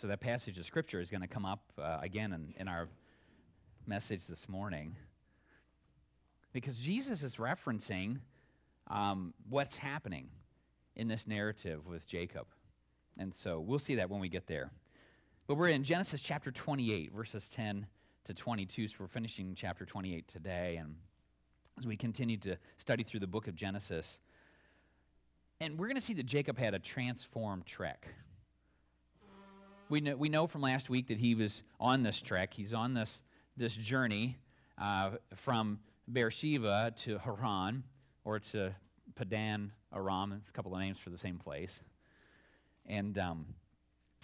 So that passage of Scripture is going to come up uh, again in, in our message this morning. Because Jesus is referencing um, what's happening in this narrative with Jacob. And so we'll see that when we get there. But we're in Genesis chapter 28, verses 10 to 22. So we're finishing chapter 28 today. And as we continue to study through the book of Genesis, and we're going to see that Jacob had a transformed trek. We know, we know from last week that he was on this trek. He's on this, this journey uh, from Beersheba to Haran, or to Padan Aram. It's a couple of names for the same place. And um,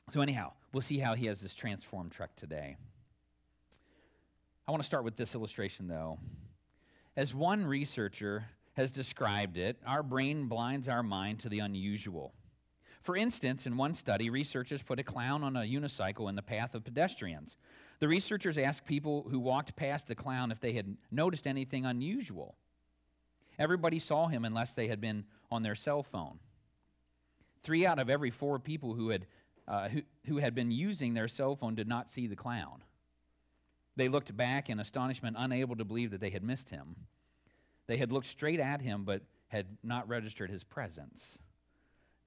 so, anyhow, we'll see how he has this transformed trek today. I want to start with this illustration, though. As one researcher has described it, our brain blinds our mind to the unusual. For instance, in one study, researchers put a clown on a unicycle in the path of pedestrians. The researchers asked people who walked past the clown if they had noticed anything unusual. Everybody saw him unless they had been on their cell phone. Three out of every four people who had, uh, who, who had been using their cell phone did not see the clown. They looked back in astonishment, unable to believe that they had missed him. They had looked straight at him, but had not registered his presence.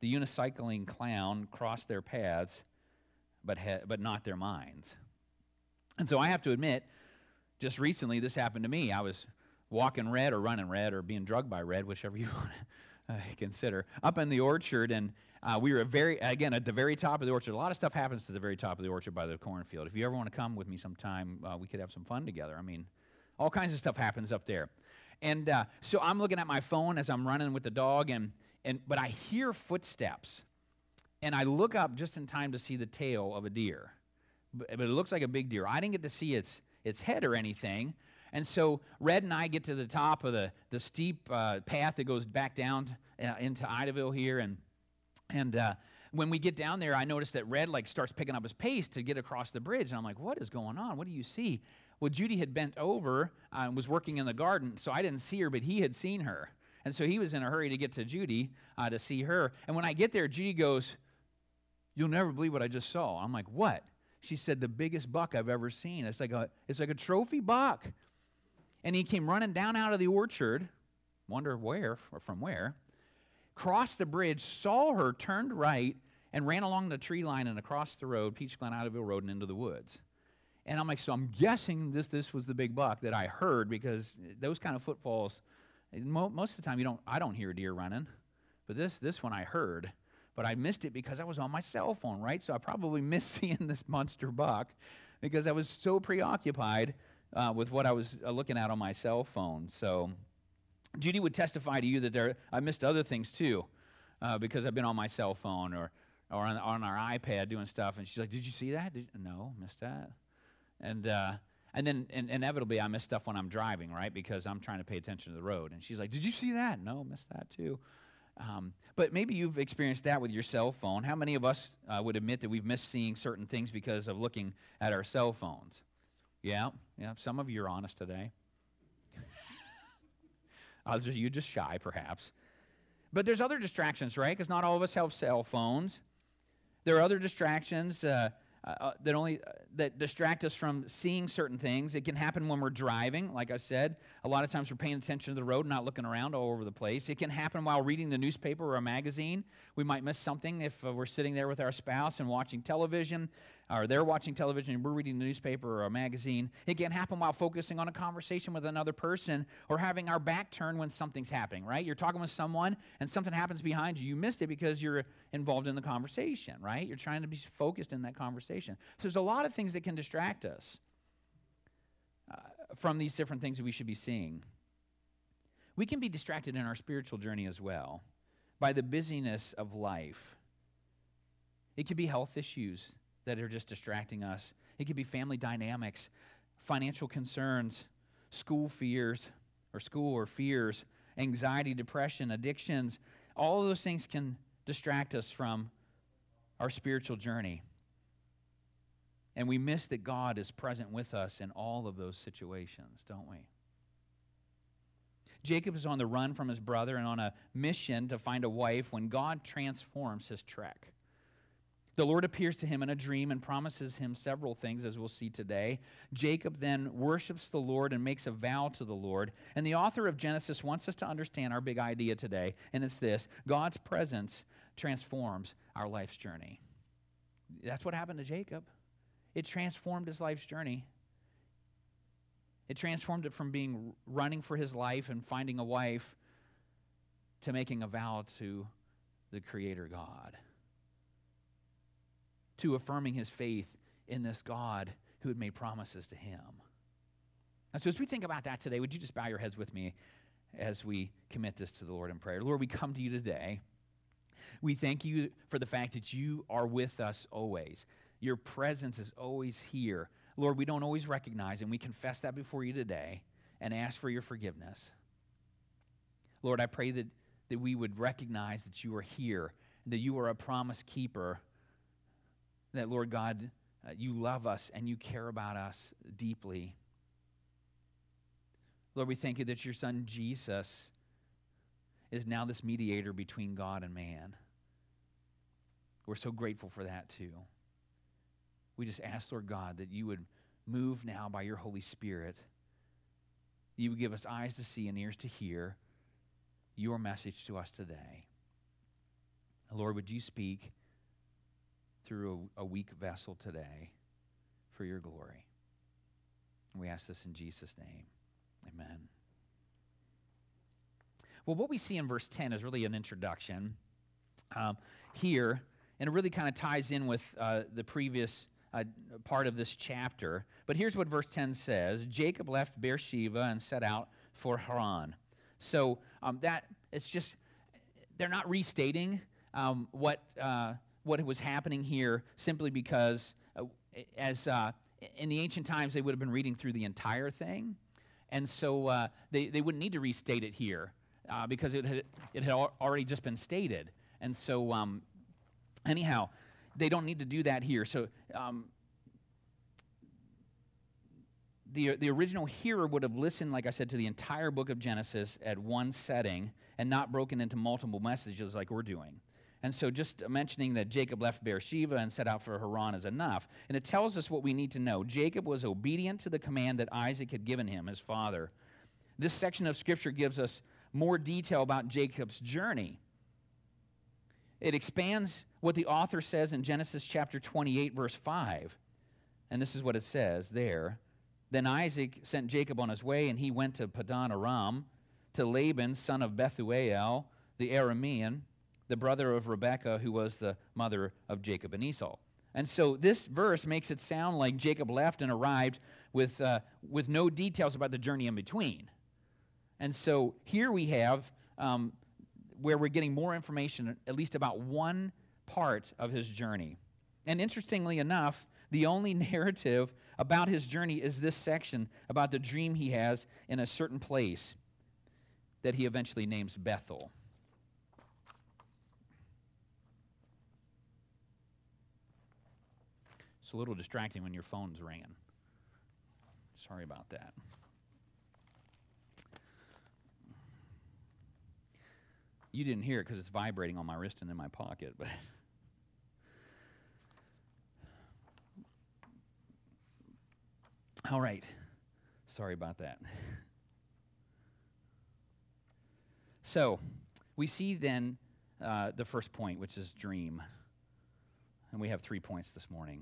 The unicycling clown crossed their paths, but, had, but not their minds. And so I have to admit, just recently this happened to me. I was walking red or running red or being drugged by red, whichever you want to uh, consider, up in the orchard. And uh, we were very, again, at the very top of the orchard. A lot of stuff happens to the very top of the orchard by the cornfield. If you ever want to come with me sometime, uh, we could have some fun together. I mean, all kinds of stuff happens up there. And uh, so I'm looking at my phone as I'm running with the dog, and, and, but I hear footsteps. And I look up just in time to see the tail of a deer but it looks like a big deer. I didn't get to see its, its head or anything. And so Red and I get to the top of the, the steep uh, path that goes back down uh, into Idaville here. And, and uh, when we get down there, I notice that Red like starts picking up his pace to get across the bridge. And I'm like, what is going on? What do you see? Well, Judy had bent over uh, and was working in the garden, so I didn't see her, but he had seen her. And so he was in a hurry to get to Judy uh, to see her. And when I get there, Judy goes, You'll never believe what I just saw. I'm like, What? She said, the biggest buck I've ever seen. It's like a, it's like a trophy buck. And he came running down out of the orchard, wonder where or from where, crossed the bridge, saw her, turned right, and ran along the tree line and across the road, Peach Glen Idaville Road, and into the woods. And I'm like, so I'm guessing this this was the big buck that I heard because those kind of footfalls, most of the time you don't I don't hear deer running, but this this one I heard but I missed it because I was on my cell phone, right? So I probably missed seeing this monster buck because I was so preoccupied uh, with what I was uh, looking at on my cell phone. So Judy would testify to you that there, I missed other things too uh, because I've been on my cell phone or, or on, on our iPad doing stuff. And she's like, Did you see that? Did you? No, missed that. And, uh, and then and inevitably I miss stuff when I'm driving, right? Because I'm trying to pay attention to the road. And she's like, Did you see that? No, missed that too. Um, but maybe you've experienced that with your cell phone. How many of us uh, would admit that we've missed seeing certain things because of looking at our cell phones? Yeah, yeah. Some of you are honest today. Others of you just shy, perhaps. But there's other distractions, right? Because not all of us have cell phones. There are other distractions. Uh, uh, uh, that only uh, that distract us from seeing certain things. It can happen when we're driving. Like I said, a lot of times we're paying attention to the road, not looking around all over the place. It can happen while reading the newspaper or a magazine. We might miss something if uh, we're sitting there with our spouse and watching television or they're watching television and we're reading the newspaper or a magazine. It can happen while focusing on a conversation with another person or having our back turned when something's happening, right? You're talking with someone and something happens behind you. You missed it because you're involved in the conversation, right? You're trying to be focused in that conversation. So there's a lot of things that can distract us uh, from these different things that we should be seeing. We can be distracted in our spiritual journey as well by the busyness of life. It could be health issues that are just distracting us. It could be family dynamics, financial concerns, school fears, or school or fears, anxiety, depression, addictions. All those things can distract us from our spiritual journey. And we miss that God is present with us in all of those situations, don't we? Jacob is on the run from his brother and on a mission to find a wife when God transforms his trek. The Lord appears to him in a dream and promises him several things, as we'll see today. Jacob then worships the Lord and makes a vow to the Lord. And the author of Genesis wants us to understand our big idea today, and it's this God's presence transforms our life's journey. That's what happened to Jacob. It transformed his life's journey. It transformed it from being running for his life and finding a wife to making a vow to the Creator God to affirming his faith in this God who had made promises to him. And so, as we think about that today, would you just bow your heads with me as we commit this to the Lord in prayer? Lord, we come to you today. We thank you for the fact that you are with us always. Your presence is always here. Lord, we don't always recognize, and we confess that before you today and ask for your forgiveness. Lord, I pray that, that we would recognize that you are here, that you are a promise keeper that, Lord God, uh, you love us and you care about us deeply. Lord, we thank you that your son Jesus is now this mediator between God and man. We're so grateful for that too. We just ask, Lord God, that you would move now by your Holy Spirit. You would give us eyes to see and ears to hear your message to us today. Lord, would you speak? Through a, a weak vessel today for your glory. We ask this in Jesus' name. Amen. Well, what we see in verse 10 is really an introduction um, here, and it really kind of ties in with uh, the previous uh, part of this chapter. But here's what verse 10 says Jacob left Beersheba and set out for Haran. So um, that, it's just, they're not restating um, what. Uh, what was happening here simply because, uh, as uh, in the ancient times, they would have been reading through the entire thing. And so uh, they, they wouldn't need to restate it here uh, because it had, it had already just been stated. And so, um, anyhow, they don't need to do that here. So, um, the, the original hearer would have listened, like I said, to the entire book of Genesis at one setting and not broken into multiple messages like we're doing. And so just mentioning that Jacob left Beersheba and set out for Haran is enough. And it tells us what we need to know. Jacob was obedient to the command that Isaac had given him, his father. This section of Scripture gives us more detail about Jacob's journey. It expands what the author says in Genesis chapter 28, verse 5. And this is what it says there. Then Isaac sent Jacob on his way, and he went to Padan Aram, to Laban, son of Bethuel, the Aramean the brother of Rebekah, who was the mother of Jacob and Esau. And so this verse makes it sound like Jacob left and arrived with, uh, with no details about the journey in between. And so here we have um, where we're getting more information, at least about one part of his journey. And interestingly enough, the only narrative about his journey is this section about the dream he has in a certain place that he eventually names Bethel. It's a little distracting when your phone's ringing. Sorry about that. You didn't hear it because it's vibrating on my wrist and in my pocket, but. All right. Sorry about that. So, we see then uh, the first point, which is dream. And we have three points this morning.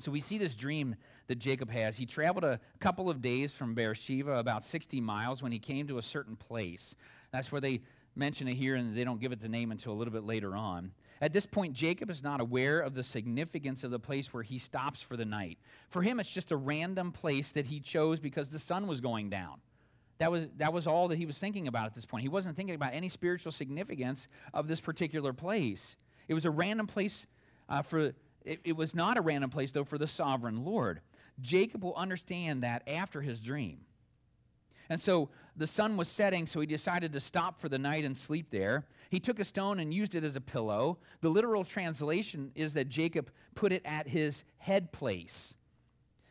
So we see this dream that Jacob has. He traveled a couple of days from Beersheba, about 60 miles, when he came to a certain place. That's where they mention it here, and they don't give it the name until a little bit later on. At this point, Jacob is not aware of the significance of the place where he stops for the night. For him, it's just a random place that he chose because the sun was going down. That was, that was all that he was thinking about at this point. He wasn't thinking about any spiritual significance of this particular place. It was a random place uh, for, it, it was not a random place, though, for the sovereign Lord. Jacob will understand that after his dream. And so the sun was setting, so he decided to stop for the night and sleep there. He took a stone and used it as a pillow. The literal translation is that Jacob put it at his head place.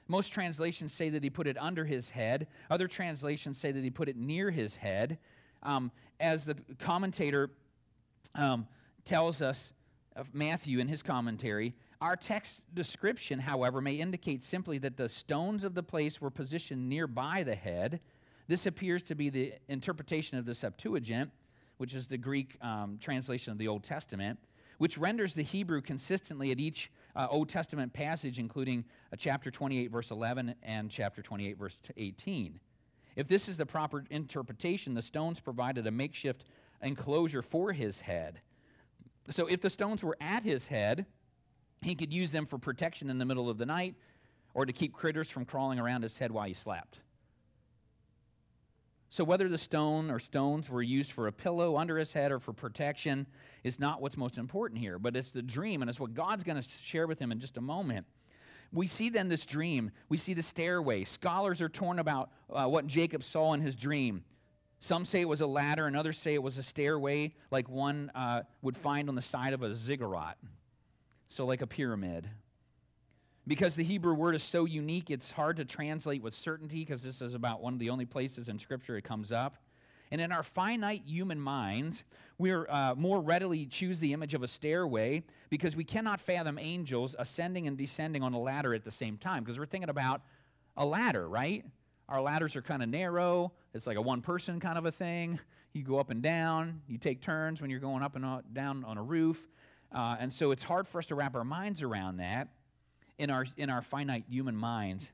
Most translations say that he put it under his head. Other translations say that he put it near his head. Um, as the commentator um, tells us, of Matthew in his commentary, our text description, however, may indicate simply that the stones of the place were positioned nearby the head this appears to be the interpretation of the Septuagint, which is the Greek um, translation of the Old Testament, which renders the Hebrew consistently at each uh, Old Testament passage, including uh, chapter 28, verse 11, and chapter 28, verse 18. If this is the proper interpretation, the stones provided a makeshift enclosure for his head. So if the stones were at his head, he could use them for protection in the middle of the night or to keep critters from crawling around his head while he slept. So, whether the stone or stones were used for a pillow under his head or for protection is not what's most important here, but it's the dream, and it's what God's going to share with him in just a moment. We see then this dream. We see the stairway. Scholars are torn about uh, what Jacob saw in his dream. Some say it was a ladder, and others say it was a stairway like one uh, would find on the side of a ziggurat, so like a pyramid. Because the Hebrew word is so unique, it's hard to translate with certainty because this is about one of the only places in Scripture it comes up. And in our finite human minds, we uh, more readily choose the image of a stairway because we cannot fathom angels ascending and descending on a ladder at the same time because we're thinking about a ladder, right? Our ladders are kind of narrow. It's like a one person kind of a thing. You go up and down. You take turns when you're going up and down on a roof. Uh, and so it's hard for us to wrap our minds around that in our, in our finite human minds.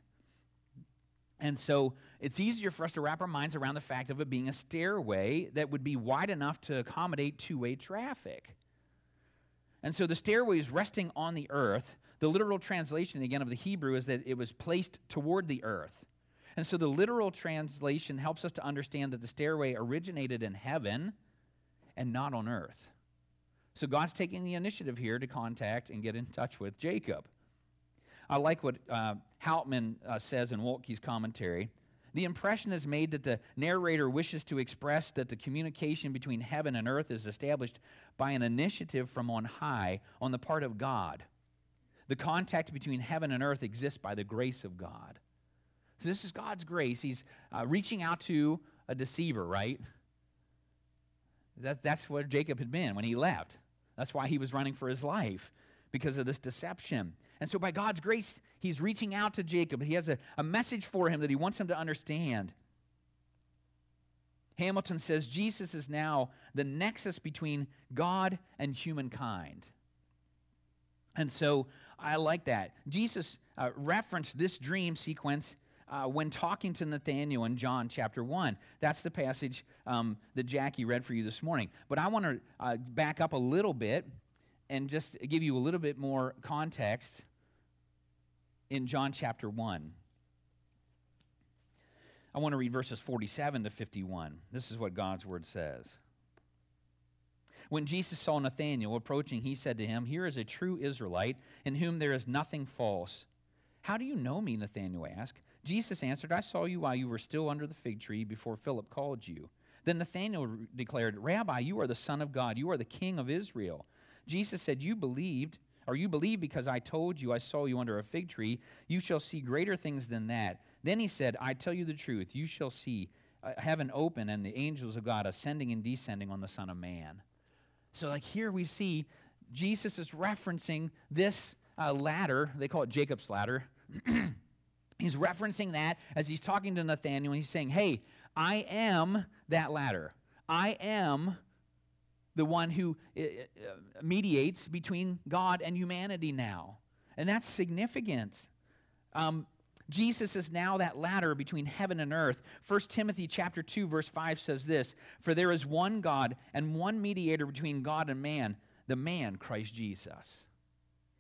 And so it's easier for us to wrap our minds around the fact of it being a stairway that would be wide enough to accommodate two way traffic. And so the stairway is resting on the earth. The literal translation, again, of the Hebrew is that it was placed toward the earth. And so the literal translation helps us to understand that the stairway originated in heaven and not on earth. So God's taking the initiative here to contact and get in touch with Jacob. I like what uh, Houtman uh, says in Waltke's commentary. The impression is made that the narrator wishes to express that the communication between heaven and earth is established by an initiative from on high on the part of God. The contact between heaven and earth exists by the grace of God. So, this is God's grace. He's uh, reaching out to a deceiver, right? That, that's what Jacob had been when he left. That's why he was running for his life, because of this deception. And so, by God's grace, he's reaching out to Jacob. He has a, a message for him that he wants him to understand. Hamilton says Jesus is now the nexus between God and humankind. And so I like that. Jesus uh, referenced this dream sequence uh, when talking to Nathanael in John chapter 1. That's the passage um, that Jackie read for you this morning. But I want to uh, back up a little bit and just give you a little bit more context in John chapter 1. I want to read verses 47 to 51. This is what God's word says. When Jesus saw Nathanael approaching, he said to him, Here is a true Israelite in whom there is nothing false. How do you know me? Nathanael asked. Jesus answered, I saw you while you were still under the fig tree before Philip called you. Then Nathanael declared, Rabbi, you are the Son of God. You are the King of Israel. Jesus said, You believed or you believe because I told you I saw you under a fig tree, you shall see greater things than that. Then he said, I tell you the truth, you shall see uh, heaven open and the angels of God ascending and descending on the Son of Man. So, like here we see Jesus is referencing this uh, ladder. They call it Jacob's ladder. he's referencing that as he's talking to Nathanael. He's saying, Hey, I am that ladder. I am the one who uh, uh, mediates between God and humanity now. And that's significant. Um, Jesus is now that ladder between heaven and earth. 1 Timothy chapter 2 verse 5 says this, "For there is one God and one mediator between God and man, the man Christ Jesus."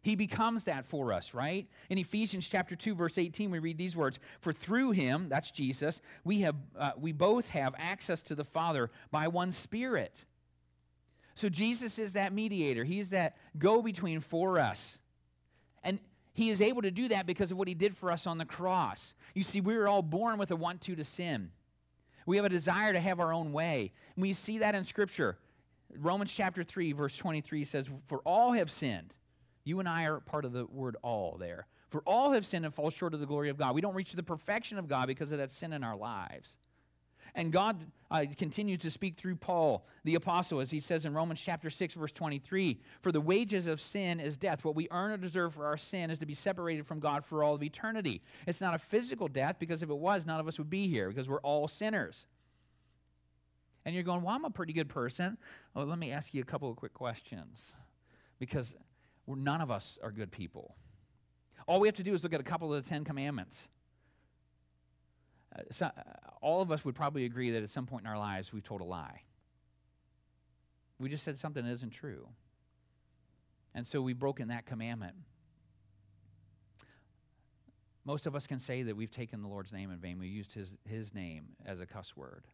He becomes that for us, right? In Ephesians chapter 2 verse 18 we read these words, "For through him, that's Jesus, we have uh, we both have access to the Father by one spirit." So Jesus is that mediator. He's that go between for us. And he is able to do that because of what he did for us on the cross. You see, we were all born with a want to to sin. We have a desire to have our own way. We see that in Scripture. Romans chapter 3, verse 23 says, For all have sinned. You and I are part of the word all there. For all have sinned and fall short of the glory of God. We don't reach the perfection of God because of that sin in our lives. And God uh, continues to speak through Paul, the apostle, as he says in Romans chapter 6, verse 23 For the wages of sin is death. What we earn or deserve for our sin is to be separated from God for all of eternity. It's not a physical death, because if it was, none of us would be here, because we're all sinners. And you're going, Well, I'm a pretty good person. Well, let me ask you a couple of quick questions, because none of us are good people. All we have to do is look at a couple of the Ten Commandments. Uh, so, uh, all of us would probably agree that at some point in our lives we've told a lie. We just said something that isn't true. And so we've broken that commandment. Most of us can say that we've taken the Lord's name in vain. We used his, his name as a cuss word.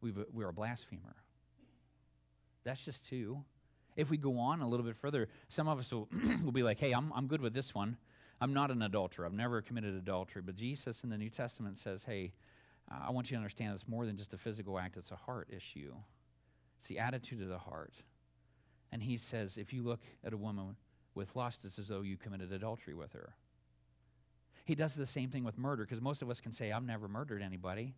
We've, we're a blasphemer. That's just two. If we go on a little bit further, some of us will, will be like, hey, I'm, I'm good with this one. I'm not an adulterer. I've never committed adultery. But Jesus in the New Testament says, hey, I want you to understand it's more than just a physical act, it's a heart issue. It's the attitude of the heart. And he says, if you look at a woman with lust, it's as though you committed adultery with her. He does the same thing with murder because most of us can say, I've never murdered anybody.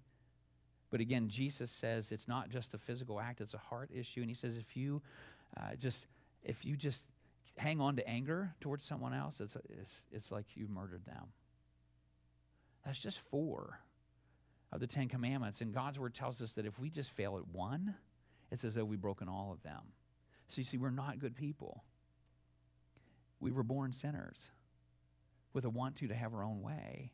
But again, Jesus says it's not just a physical act, it's a heart issue. And he says, if you uh, just, if you just hang on to anger towards someone else, it's, it's, it's like you've murdered them. That's just four of the Ten Commandments. And God's Word tells us that if we just fail at one, it's as though we've broken all of them. So you see, we're not good people. We were born sinners with a want to to have our own way.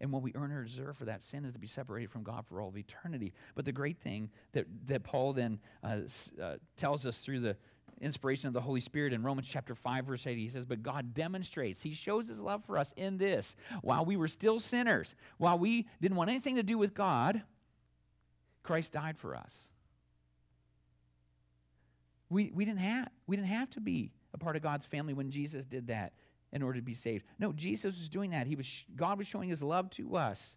And what we earn or deserve for that sin is to be separated from God for all of eternity. But the great thing that, that Paul then uh, uh, tells us through the inspiration of the Holy Spirit in Romans chapter 5, verse 8. He says, But God demonstrates, He shows His love for us in this. While we were still sinners, while we didn't want anything to do with God, Christ died for us. We, we, didn't have, we didn't have to be a part of God's family when Jesus did that in order to be saved. No, Jesus was doing that. He was, God was showing His love to us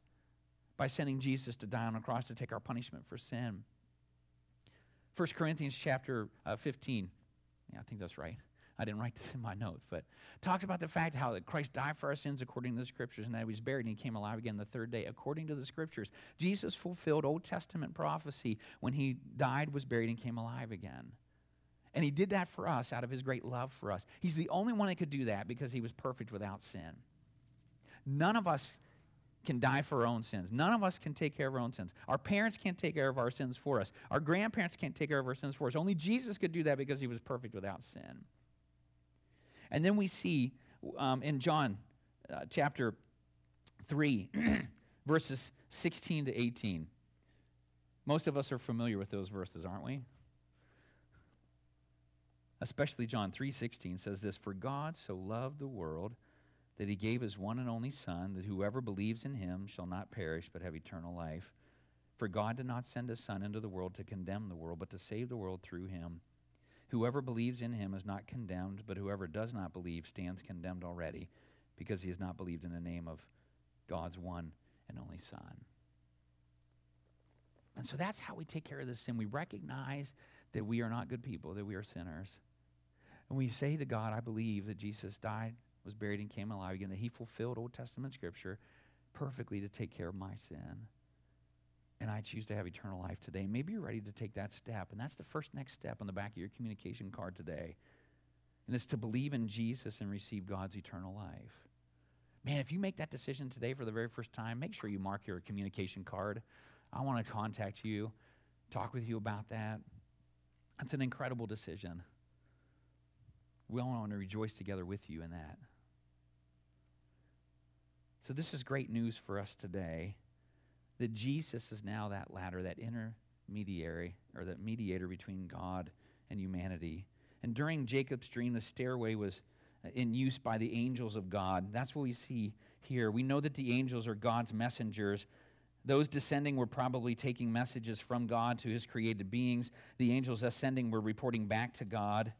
by sending Jesus to die on a cross to take our punishment for sin. 1 Corinthians chapter uh, 15 yeah, I think that's right. I didn't write this in my notes, but talks about the fact how that Christ died for our sins according to the scriptures and that he was buried and he came alive again the third day according to the scriptures. Jesus fulfilled Old Testament prophecy when he died, was buried, and came alive again. And he did that for us out of his great love for us. He's the only one that could do that because he was perfect without sin. None of us can die for our own sins. None of us can take care of our own sins. Our parents can't take care of our sins for us. Our grandparents can't take care of our sins for us. Only Jesus could do that because he was perfect without sin. And then we see um, in John uh, chapter 3, verses 16 to 18. Most of us are familiar with those verses, aren't we? Especially John 3:16 says this, "For God so loved the world that he gave his one and only Son, that whoever believes in him shall not perish but have eternal life. For God did not send his Son into the world to condemn the world, but to save the world through him. Whoever believes in him is not condemned, but whoever does not believe stands condemned already, because he has not believed in the name of God's one and only Son. And so that's how we take care of this sin. We recognize that we are not good people, that we are sinners. And we say to God, I believe that Jesus died was buried and came alive again, that he fulfilled Old Testament scripture perfectly to take care of my sin. And I choose to have eternal life today. Maybe you're ready to take that step. And that's the first next step on the back of your communication card today. And it's to believe in Jesus and receive God's eternal life. Man, if you make that decision today for the very first time, make sure you mark your communication card. I want to contact you, talk with you about that. That's an incredible decision. We all want to rejoice together with you in that. So, this is great news for us today that Jesus is now that ladder, that intermediary, or that mediator between God and humanity. And during Jacob's dream, the stairway was uh, in use by the angels of God. That's what we see here. We know that the angels are God's messengers. Those descending were probably taking messages from God to his created beings. The angels ascending were reporting back to God.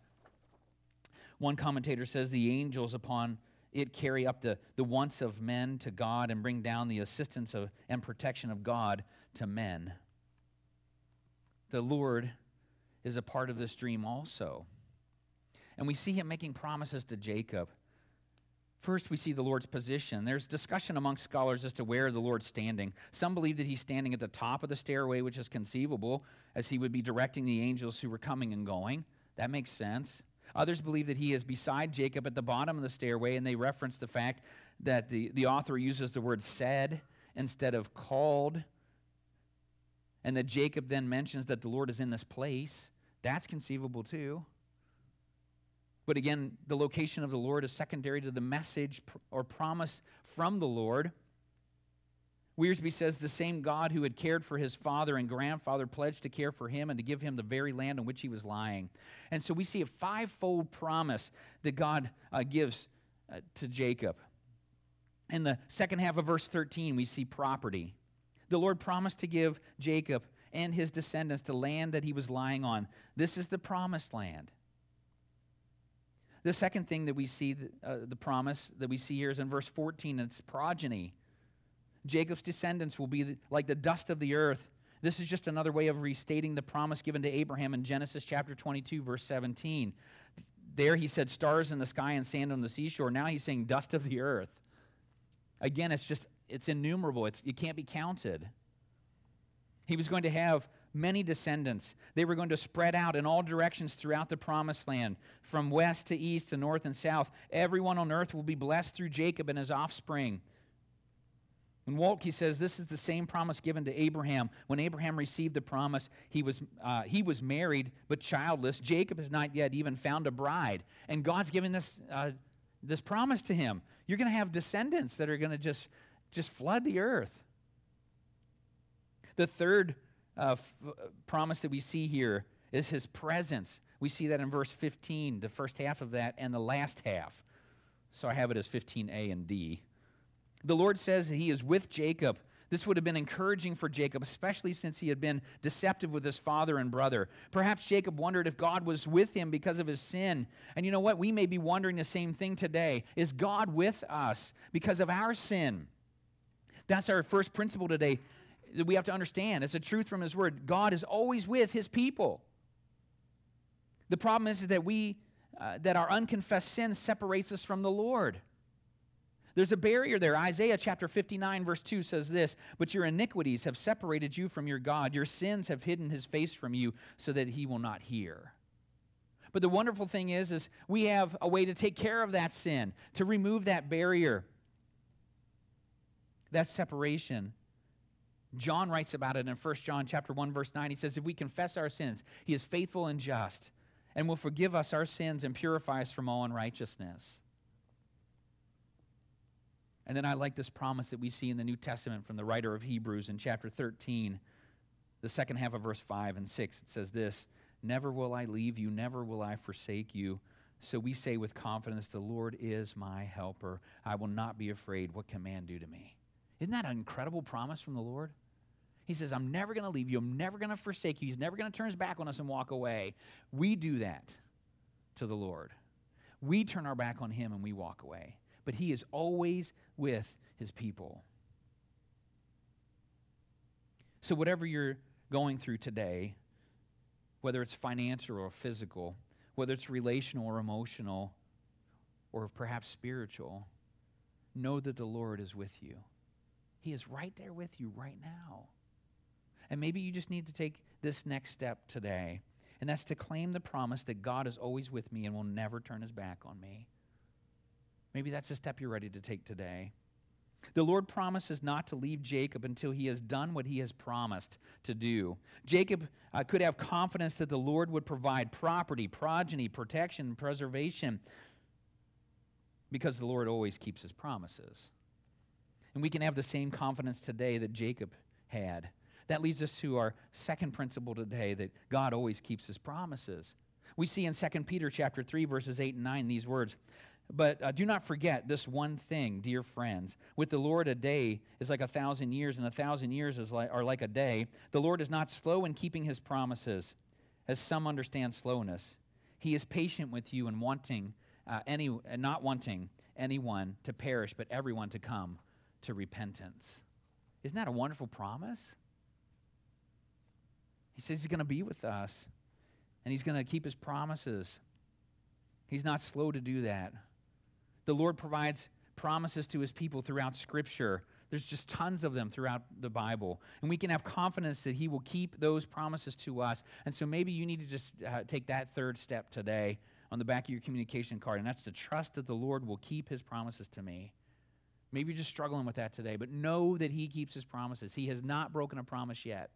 One commentator says the angels, upon it, carry up the, the wants of men to God and bring down the assistance of, and protection of God to men. The Lord is a part of this dream also. And we see him making promises to Jacob. First, we see the Lord's position. There's discussion among scholars as to where the Lord's standing. Some believe that he's standing at the top of the stairway, which is conceivable, as he would be directing the angels who were coming and going. That makes sense. Others believe that he is beside Jacob at the bottom of the stairway, and they reference the fact that the, the author uses the word said instead of called, and that Jacob then mentions that the Lord is in this place. That's conceivable too. But again, the location of the Lord is secondary to the message or promise from the Lord. Wiersbe says the same God who had cared for his father and grandfather pledged to care for him and to give him the very land on which he was lying. And so we see a fivefold promise that God uh, gives uh, to Jacob. In the second half of verse 13, we see property. The Lord promised to give Jacob and his descendants the land that he was lying on. This is the promised land. The second thing that we see, uh, the promise that we see here is in verse 14, it's progeny. Jacob's descendants will be like the dust of the earth. This is just another way of restating the promise given to Abraham in Genesis chapter 22, verse 17. There he said stars in the sky and sand on the seashore. Now he's saying dust of the earth. Again, it's just, it's innumerable. It's, it can't be counted. He was going to have many descendants. They were going to spread out in all directions throughout the promised land, from west to east to north and south. Everyone on earth will be blessed through Jacob and his offspring. And Waltke says this is the same promise given to Abraham. When Abraham received the promise, he was, uh, he was married but childless. Jacob has not yet even found a bride. And God's giving this, uh, this promise to him. You're going to have descendants that are going to just, just flood the earth. The third uh, f- promise that we see here is his presence. We see that in verse 15, the first half of that, and the last half. So I have it as 15a and d. The Lord says he is with Jacob. This would have been encouraging for Jacob, especially since he had been deceptive with his father and brother. Perhaps Jacob wondered if God was with him because of his sin. And you know what? We may be wondering the same thing today. Is God with us because of our sin? That's our first principle today that we have to understand. It's a truth from His Word. God is always with His people. The problem is that we, uh, that our unconfessed sin separates us from the Lord. There's a barrier there. Isaiah chapter 59, verse 2 says this But your iniquities have separated you from your God. Your sins have hidden his face from you so that he will not hear. But the wonderful thing is, is we have a way to take care of that sin, to remove that barrier, that separation. John writes about it in 1 John chapter 1 verse 9. He says if we confess our sins, he is faithful and just and will forgive us our sins and purify us from all unrighteousness. And then I like this promise that we see in the New Testament from the writer of Hebrews in chapter 13, the second half of verse 5 and 6. It says this Never will I leave you, never will I forsake you. So we say with confidence, The Lord is my helper. I will not be afraid. What can man do to me? Isn't that an incredible promise from the Lord? He says, I'm never going to leave you. I'm never going to forsake you. He's never going to turn his back on us and walk away. We do that to the Lord. We turn our back on him and we walk away. But he is always with his people. So, whatever you're going through today, whether it's financial or physical, whether it's relational or emotional, or perhaps spiritual, know that the Lord is with you. He is right there with you right now. And maybe you just need to take this next step today, and that's to claim the promise that God is always with me and will never turn his back on me. Maybe that's a step you're ready to take today. The Lord promises not to leave Jacob until he has done what he has promised to do. Jacob uh, could have confidence that the Lord would provide property, progeny, protection, preservation, because the Lord always keeps his promises. And we can have the same confidence today that Jacob had. That leads us to our second principle today that God always keeps his promises. We see in 2 Peter chapter 3 verses 8 and 9 these words, but uh, do not forget this one thing, dear friends. With the Lord, a day is like a thousand years, and a thousand years is like, are like a day. The Lord is not slow in keeping his promises, as some understand slowness. He is patient with you and wanting uh, any, not wanting anyone to perish, but everyone to come to repentance. Isn't that a wonderful promise? He says he's going to be with us, and he's going to keep his promises. He's not slow to do that. The Lord provides promises to his people throughout Scripture. There's just tons of them throughout the Bible. And we can have confidence that he will keep those promises to us. And so maybe you need to just uh, take that third step today on the back of your communication card, and that's to trust that the Lord will keep his promises to me. Maybe you're just struggling with that today, but know that he keeps his promises. He has not broken a promise yet.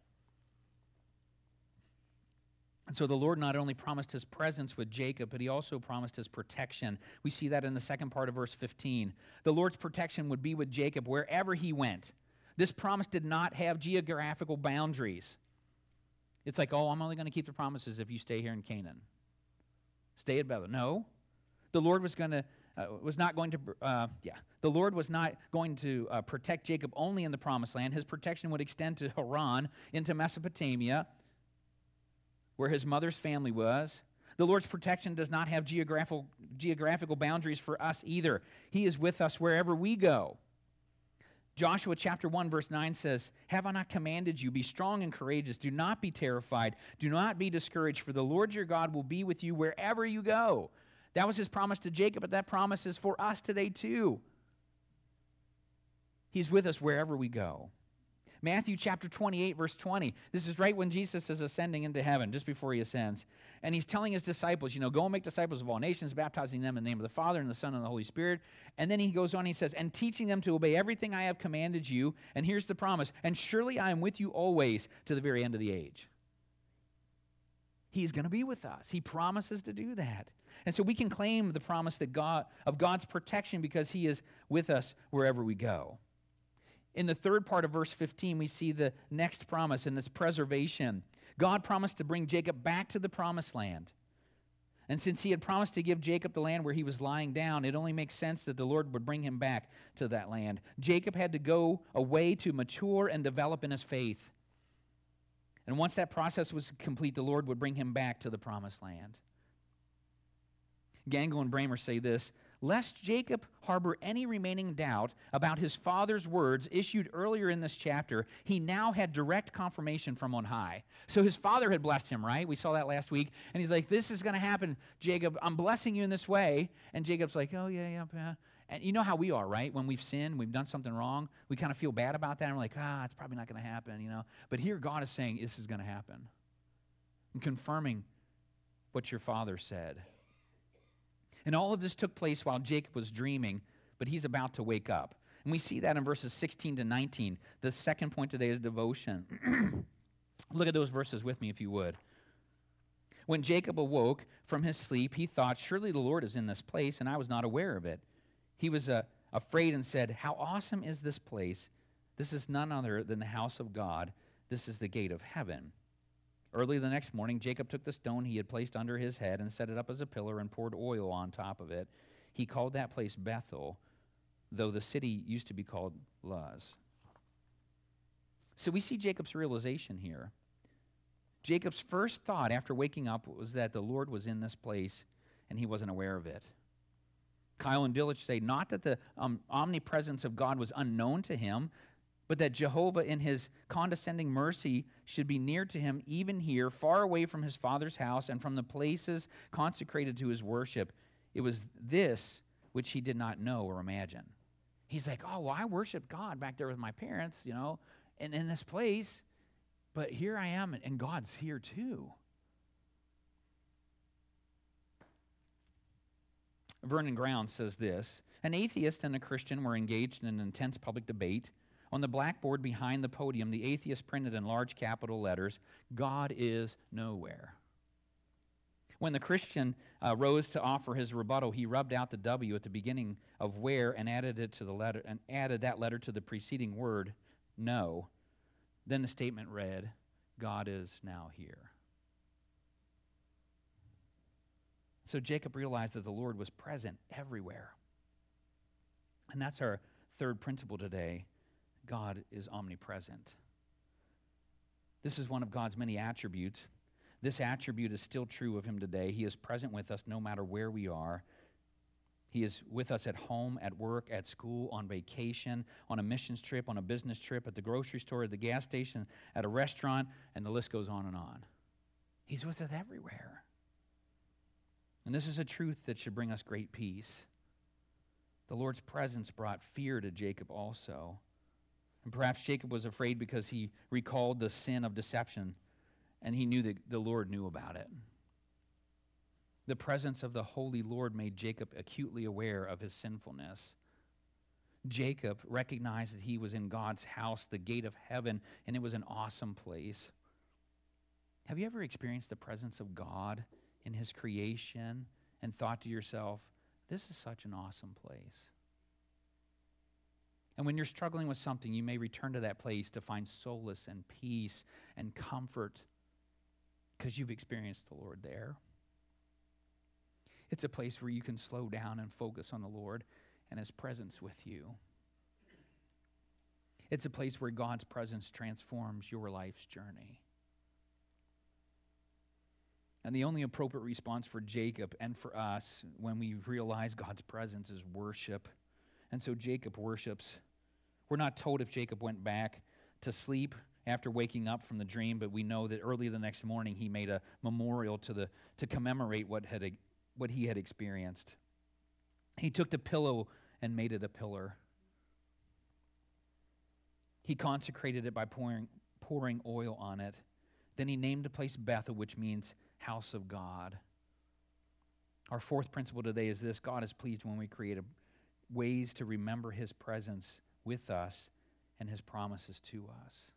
And so the Lord not only promised his presence with Jacob, but he also promised his protection. We see that in the second part of verse 15. The Lord's protection would be with Jacob wherever he went. This promise did not have geographical boundaries. It's like, oh, I'm only going to keep the promises if you stay here in Canaan. Stay at Bethel. No. The Lord was going to. Uh, was not going to, uh, yeah, the Lord was not going to uh, protect Jacob only in the promised land. His protection would extend to Haran, into Mesopotamia, where his mother's family was. The Lord's protection does not have geographical, geographical boundaries for us either. He is with us wherever we go. Joshua chapter 1 verse 9 says, "Have I not commanded you be strong and courageous, do not be terrified, do not be discouraged, for the Lord your God will be with you wherever you go." That was his promise to Jacob, but that promise is for us today too. He's with us wherever we go. Matthew chapter 28, verse 20. This is right when Jesus is ascending into heaven, just before he ascends. And he's telling his disciples, you know, go and make disciples of all nations, baptizing them in the name of the Father and the Son and the Holy Spirit. And then he goes on, he says, and teaching them to obey everything I have commanded you. And here's the promise, and surely I am with you always to the very end of the age. He's going to be with us. He promises to do that. And so we can claim the promise that God of God's protection because he is with us wherever we go. In the third part of verse 15, we see the next promise, and this preservation. God promised to bring Jacob back to the promised land. And since he had promised to give Jacob the land where he was lying down, it only makes sense that the Lord would bring him back to that land. Jacob had to go away to mature and develop in his faith. And once that process was complete, the Lord would bring him back to the promised land. Gangel and Bramer say this lest Jacob harbor any remaining doubt about his father's words issued earlier in this chapter, he now had direct confirmation from on high. So his father had blessed him, right? We saw that last week. And he's like, This is going to happen, Jacob. I'm blessing you in this way. And Jacob's like, Oh, yeah, yeah, yeah. And you know how we are, right? When we've sinned, we've done something wrong, we kind of feel bad about that. And we're like, ah, it's probably not going to happen, you know. But here God is saying, this is going to happen. And confirming what your father said. And all of this took place while Jacob was dreaming, but he's about to wake up. And we see that in verses 16 to 19. The second point today is devotion. Look at those verses with me, if you would. When Jacob awoke from his sleep, he thought, Surely the Lord is in this place, and I was not aware of it. He was uh, afraid and said, How awesome is this place! This is none other than the house of God. This is the gate of heaven. Early the next morning, Jacob took the stone he had placed under his head and set it up as a pillar and poured oil on top of it. He called that place Bethel, though the city used to be called Luz. So we see Jacob's realization here. Jacob's first thought after waking up was that the Lord was in this place and he wasn't aware of it. Keil and Delitzsch say not that the um, omnipresence of God was unknown to him, but that Jehovah, in his condescending mercy, should be near to him, even here, far away from his father's house and from the places consecrated to his worship. It was this which he did not know or imagine. He's like, oh, well, I worship God back there with my parents, you know, and in this place, but here I am, and God's here too. Vernon Ground says this An atheist and a Christian were engaged in an intense public debate. On the blackboard behind the podium, the atheist printed in large capital letters, God is nowhere. When the Christian uh, rose to offer his rebuttal, he rubbed out the W at the beginning of where and added it to the letter and added that letter to the preceding word, no. Then the statement read, God is now here. So Jacob realized that the Lord was present everywhere. And that's our third principle today God is omnipresent. This is one of God's many attributes. This attribute is still true of him today. He is present with us no matter where we are. He is with us at home, at work, at school, on vacation, on a missions trip, on a business trip, at the grocery store, at the gas station, at a restaurant, and the list goes on and on. He's with us everywhere. And this is a truth that should bring us great peace. The Lord's presence brought fear to Jacob also. And perhaps Jacob was afraid because he recalled the sin of deception and he knew that the Lord knew about it. The presence of the Holy Lord made Jacob acutely aware of his sinfulness. Jacob recognized that he was in God's house, the gate of heaven, and it was an awesome place. Have you ever experienced the presence of God in his creation and thought to yourself, this is such an awesome place? And when you're struggling with something, you may return to that place to find solace and peace and comfort because you've experienced the Lord there. It's a place where you can slow down and focus on the Lord and His presence with you. It's a place where God's presence transforms your life's journey. And the only appropriate response for Jacob and for us when we realize God's presence is worship. And so Jacob worships. We're not told if Jacob went back to sleep after waking up from the dream, but we know that early the next morning he made a memorial to, the, to commemorate what, had, what he had experienced. He took the pillow and made it a pillar. He consecrated it by pouring, pouring oil on it. Then he named the place Bethel, which means house of God. Our fourth principle today is this God is pleased when we create a, ways to remember his presence with us and his promises to us.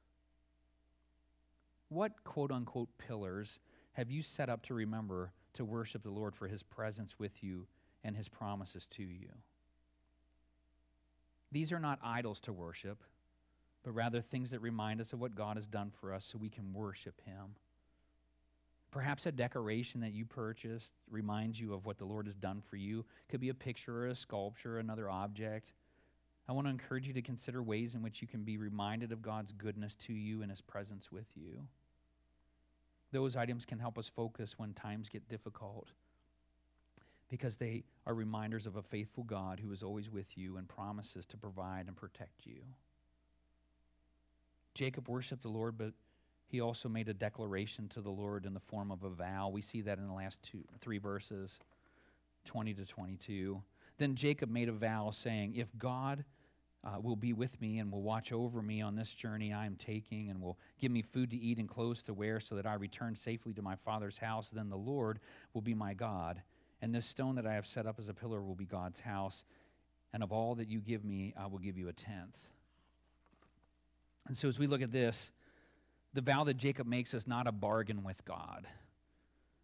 What quote unquote pillars have you set up to remember to worship the Lord for his presence with you and his promises to you? These are not idols to worship, but rather things that remind us of what God has done for us so we can worship him. Perhaps a decoration that you purchased reminds you of what the Lord has done for you. Could be a picture or a sculpture, another object. I want to encourage you to consider ways in which you can be reminded of God's goodness to you and his presence with you. Those items can help us focus when times get difficult because they are reminders of a faithful God who is always with you and promises to provide and protect you. Jacob worshiped the Lord, but he also made a declaration to the Lord in the form of a vow. We see that in the last two, three verses, 20 to 22. Then Jacob made a vow saying, If God uh, will be with me and will watch over me on this journey I am taking and will give me food to eat and clothes to wear so that I return safely to my father's house. Then the Lord will be my God. And this stone that I have set up as a pillar will be God's house. And of all that you give me, I will give you a tenth. And so as we look at this, the vow that Jacob makes is not a bargain with God.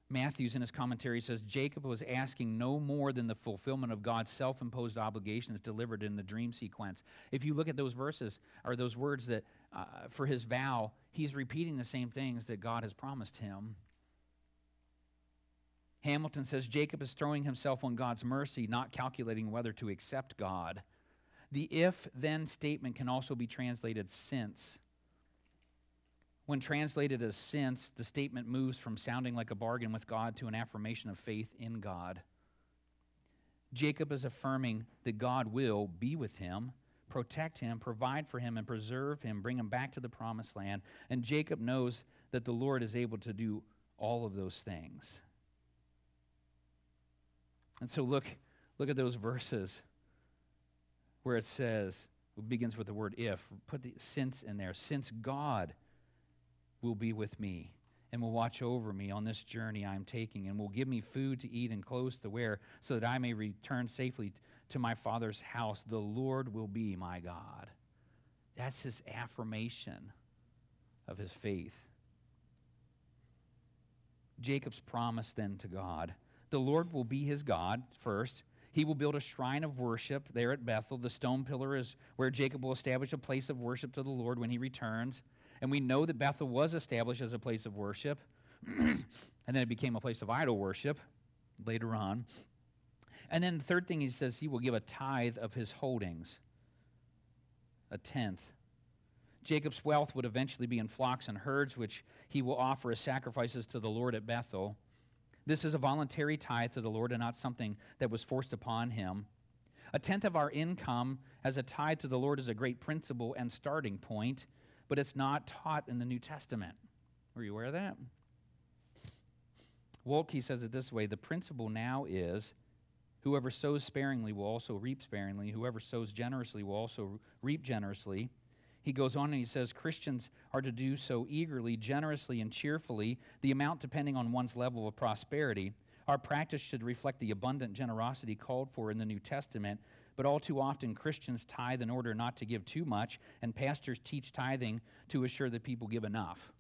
Mathews, in his commentary, says Jacob was asking no more than the fulfillment of God's self imposed obligations delivered in the dream sequence. If you look at those verses, or those words that uh, for his vow, he's repeating the same things that God has promised him. Hamilton says Jacob is throwing himself on God's mercy, not calculating whether to accept God. The if then statement can also be translated since. When translated as since, the statement moves from sounding like a bargain with God to an affirmation of faith in God. Jacob is affirming that God will be with him, protect him, provide for him, and preserve him, bring him back to the promised land. And Jacob knows that the Lord is able to do all of those things. And so look, look at those verses where it says, it begins with the word if. Put the since in there. Since God will be with me and will watch over me on this journey I am taking and will give me food to eat and clothes to wear so that I may return safely to my father's house, the Lord will be my God. That's his affirmation of his faith. Jacob's promise then to God the Lord will be his God first. He will build a shrine of worship there at Bethel. The stone pillar is where Jacob will establish a place of worship to the Lord when he returns. And we know that Bethel was established as a place of worship, and then it became a place of idol worship later on. And then the third thing he says, he will give a tithe of his holdings, a tenth. Jacob's wealth would eventually be in flocks and herds, which he will offer as sacrifices to the Lord at Bethel. This is a voluntary tithe to the Lord and not something that was forced upon him. A tenth of our income as a tithe to the Lord is a great principle and starting point, but it's not taught in the New Testament. Were you aware of that? Waltke says it this way the principle now is whoever sows sparingly will also reap sparingly, whoever sows generously will also reap generously. He goes on and he says Christians are to do so eagerly, generously, and cheerfully, the amount depending on one's level of prosperity. Our practice should reflect the abundant generosity called for in the New Testament, but all too often Christians tithe in order not to give too much, and pastors teach tithing to assure that people give enough.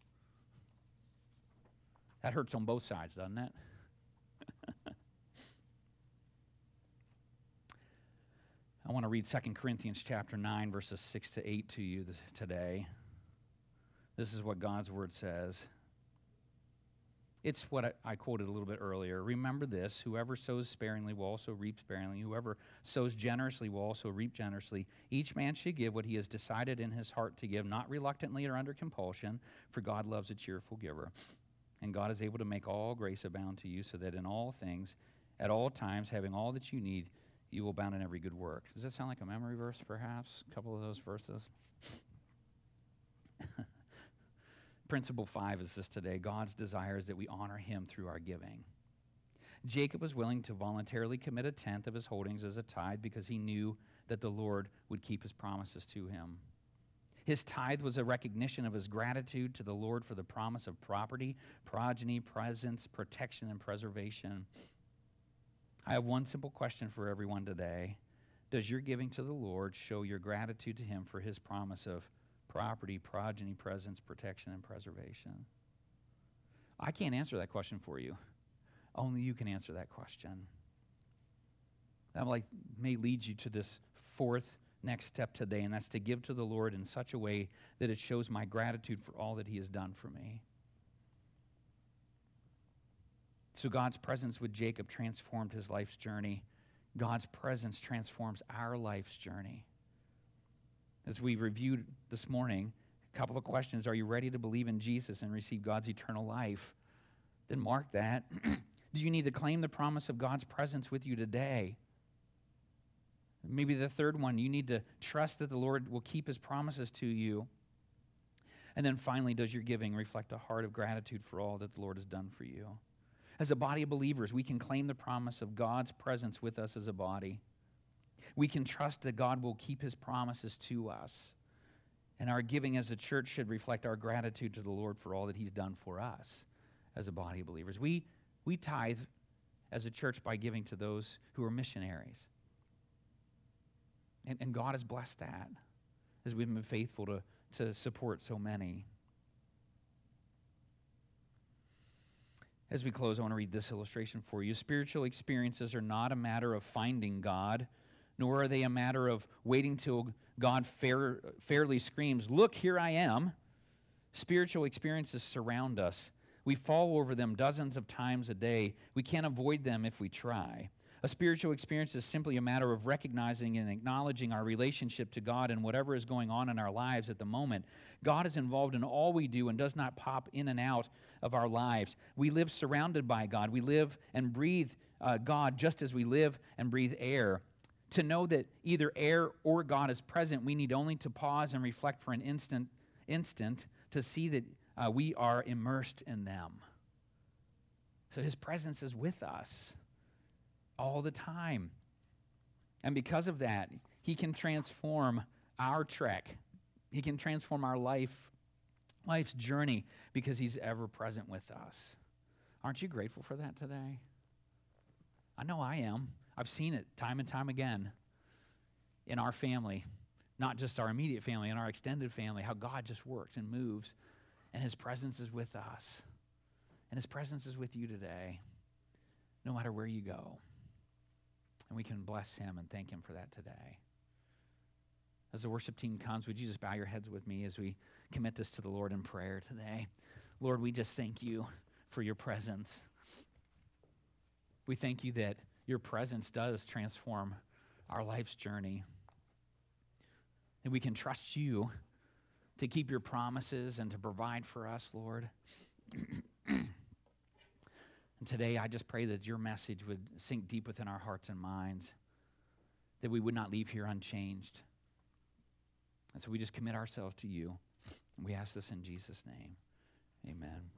That hurts on both sides, doesn't it? I want to read 2 Corinthians chapter 9 verses 6 to 8 to you today. This is what God's word says. It's what I, I, quoted a little bit earlier. Remember this whoever sows sparingly will also reap sparingly. Whoever sows generously will also reap generously. Each man should give what he has decided in his heart to give, not reluctantly or under compulsion, for God loves a cheerful giver. And God is able to make all grace abound to you, so that in all things, at all times, having all that you need, you will abound in every good work. Does that sound like a memory verse, perhaps? A couple of those verses? Principle five is this today God's desire is that we honor him through our giving. Jacob was willing to voluntarily commit a tenth of his holdings as a tithe because he knew that the Lord would keep his promises to him. His tithe was a recognition of his gratitude to the Lord for the promise of property, progeny, presence, protection, and preservation. I have one simple question for everyone today. Does your giving to the Lord show your gratitude to Him for His promise of property, progeny, presence, protection, and preservation? I can't answer that question for you. Only you can answer that question. That like, may lead you to this fourth next step today, and that's to give to the Lord in such a way that it shows my gratitude for all that He has done for me. So God's presence with Jacob transformed his life's journey. God's presence transforms our life's journey. As we reviewed this morning, a couple of questions Are you ready to believe in Jesus and receive God's eternal life? Then mark that. Do you need to claim the promise of God's presence with you today? Maybe the third one, you need to trust that the Lord will keep his promises to you. And then finally, does your giving reflect a heart of gratitude for all that the Lord has done for you? As a body of believers, we can claim the promise of God's presence with us as a body. We can trust that God will keep his promises to us. And our giving as a church should reflect our gratitude to the Lord for all that he's done for us as a body of believers. We, we tithe as a church by giving to those who are missionaries. And, and God has blessed that as we've been faithful to, to support so many. As we close, I want to read this illustration for you. Spiritual experiences are not a matter of finding God, nor are they a matter of waiting till God fair, fairly screams, Look, here I am. Spiritual experiences surround us. We fall over them dozens of times a day. We can't avoid them if we try. A spiritual experience is simply a matter of recognizing and acknowledging our relationship to God and whatever is going on in our lives at the moment. God is involved in all we do and does not pop in and out of our lives. We live surrounded by God. We live and breathe uh, God just as we live and breathe air. To know that either air or God is present, we need only to pause and reflect for an instant, instant to see that uh, we are immersed in them. So his presence is with us all the time. And because of that, He can transform our trek. He can transform our life, life's journey because He's ever present with us. Aren't you grateful for that today? I know I am. I've seen it time and time again in our family, not just our immediate family, in our extended family, how God just works and moves, and His presence is with us. And His presence is with you today, no matter where you go. And we can bless Him and thank Him for that today. As the worship team comes, would you just bow your heads with me as we commit this to the Lord in prayer today? Lord, we just thank you for your presence. We thank you that your presence does transform our life's journey. And we can trust you to keep your promises and to provide for us, Lord. and today, I just pray that your message would sink deep within our hearts and minds, that we would not leave here unchanged. And so we just commit ourselves to you. And we ask this in Jesus' name. Amen.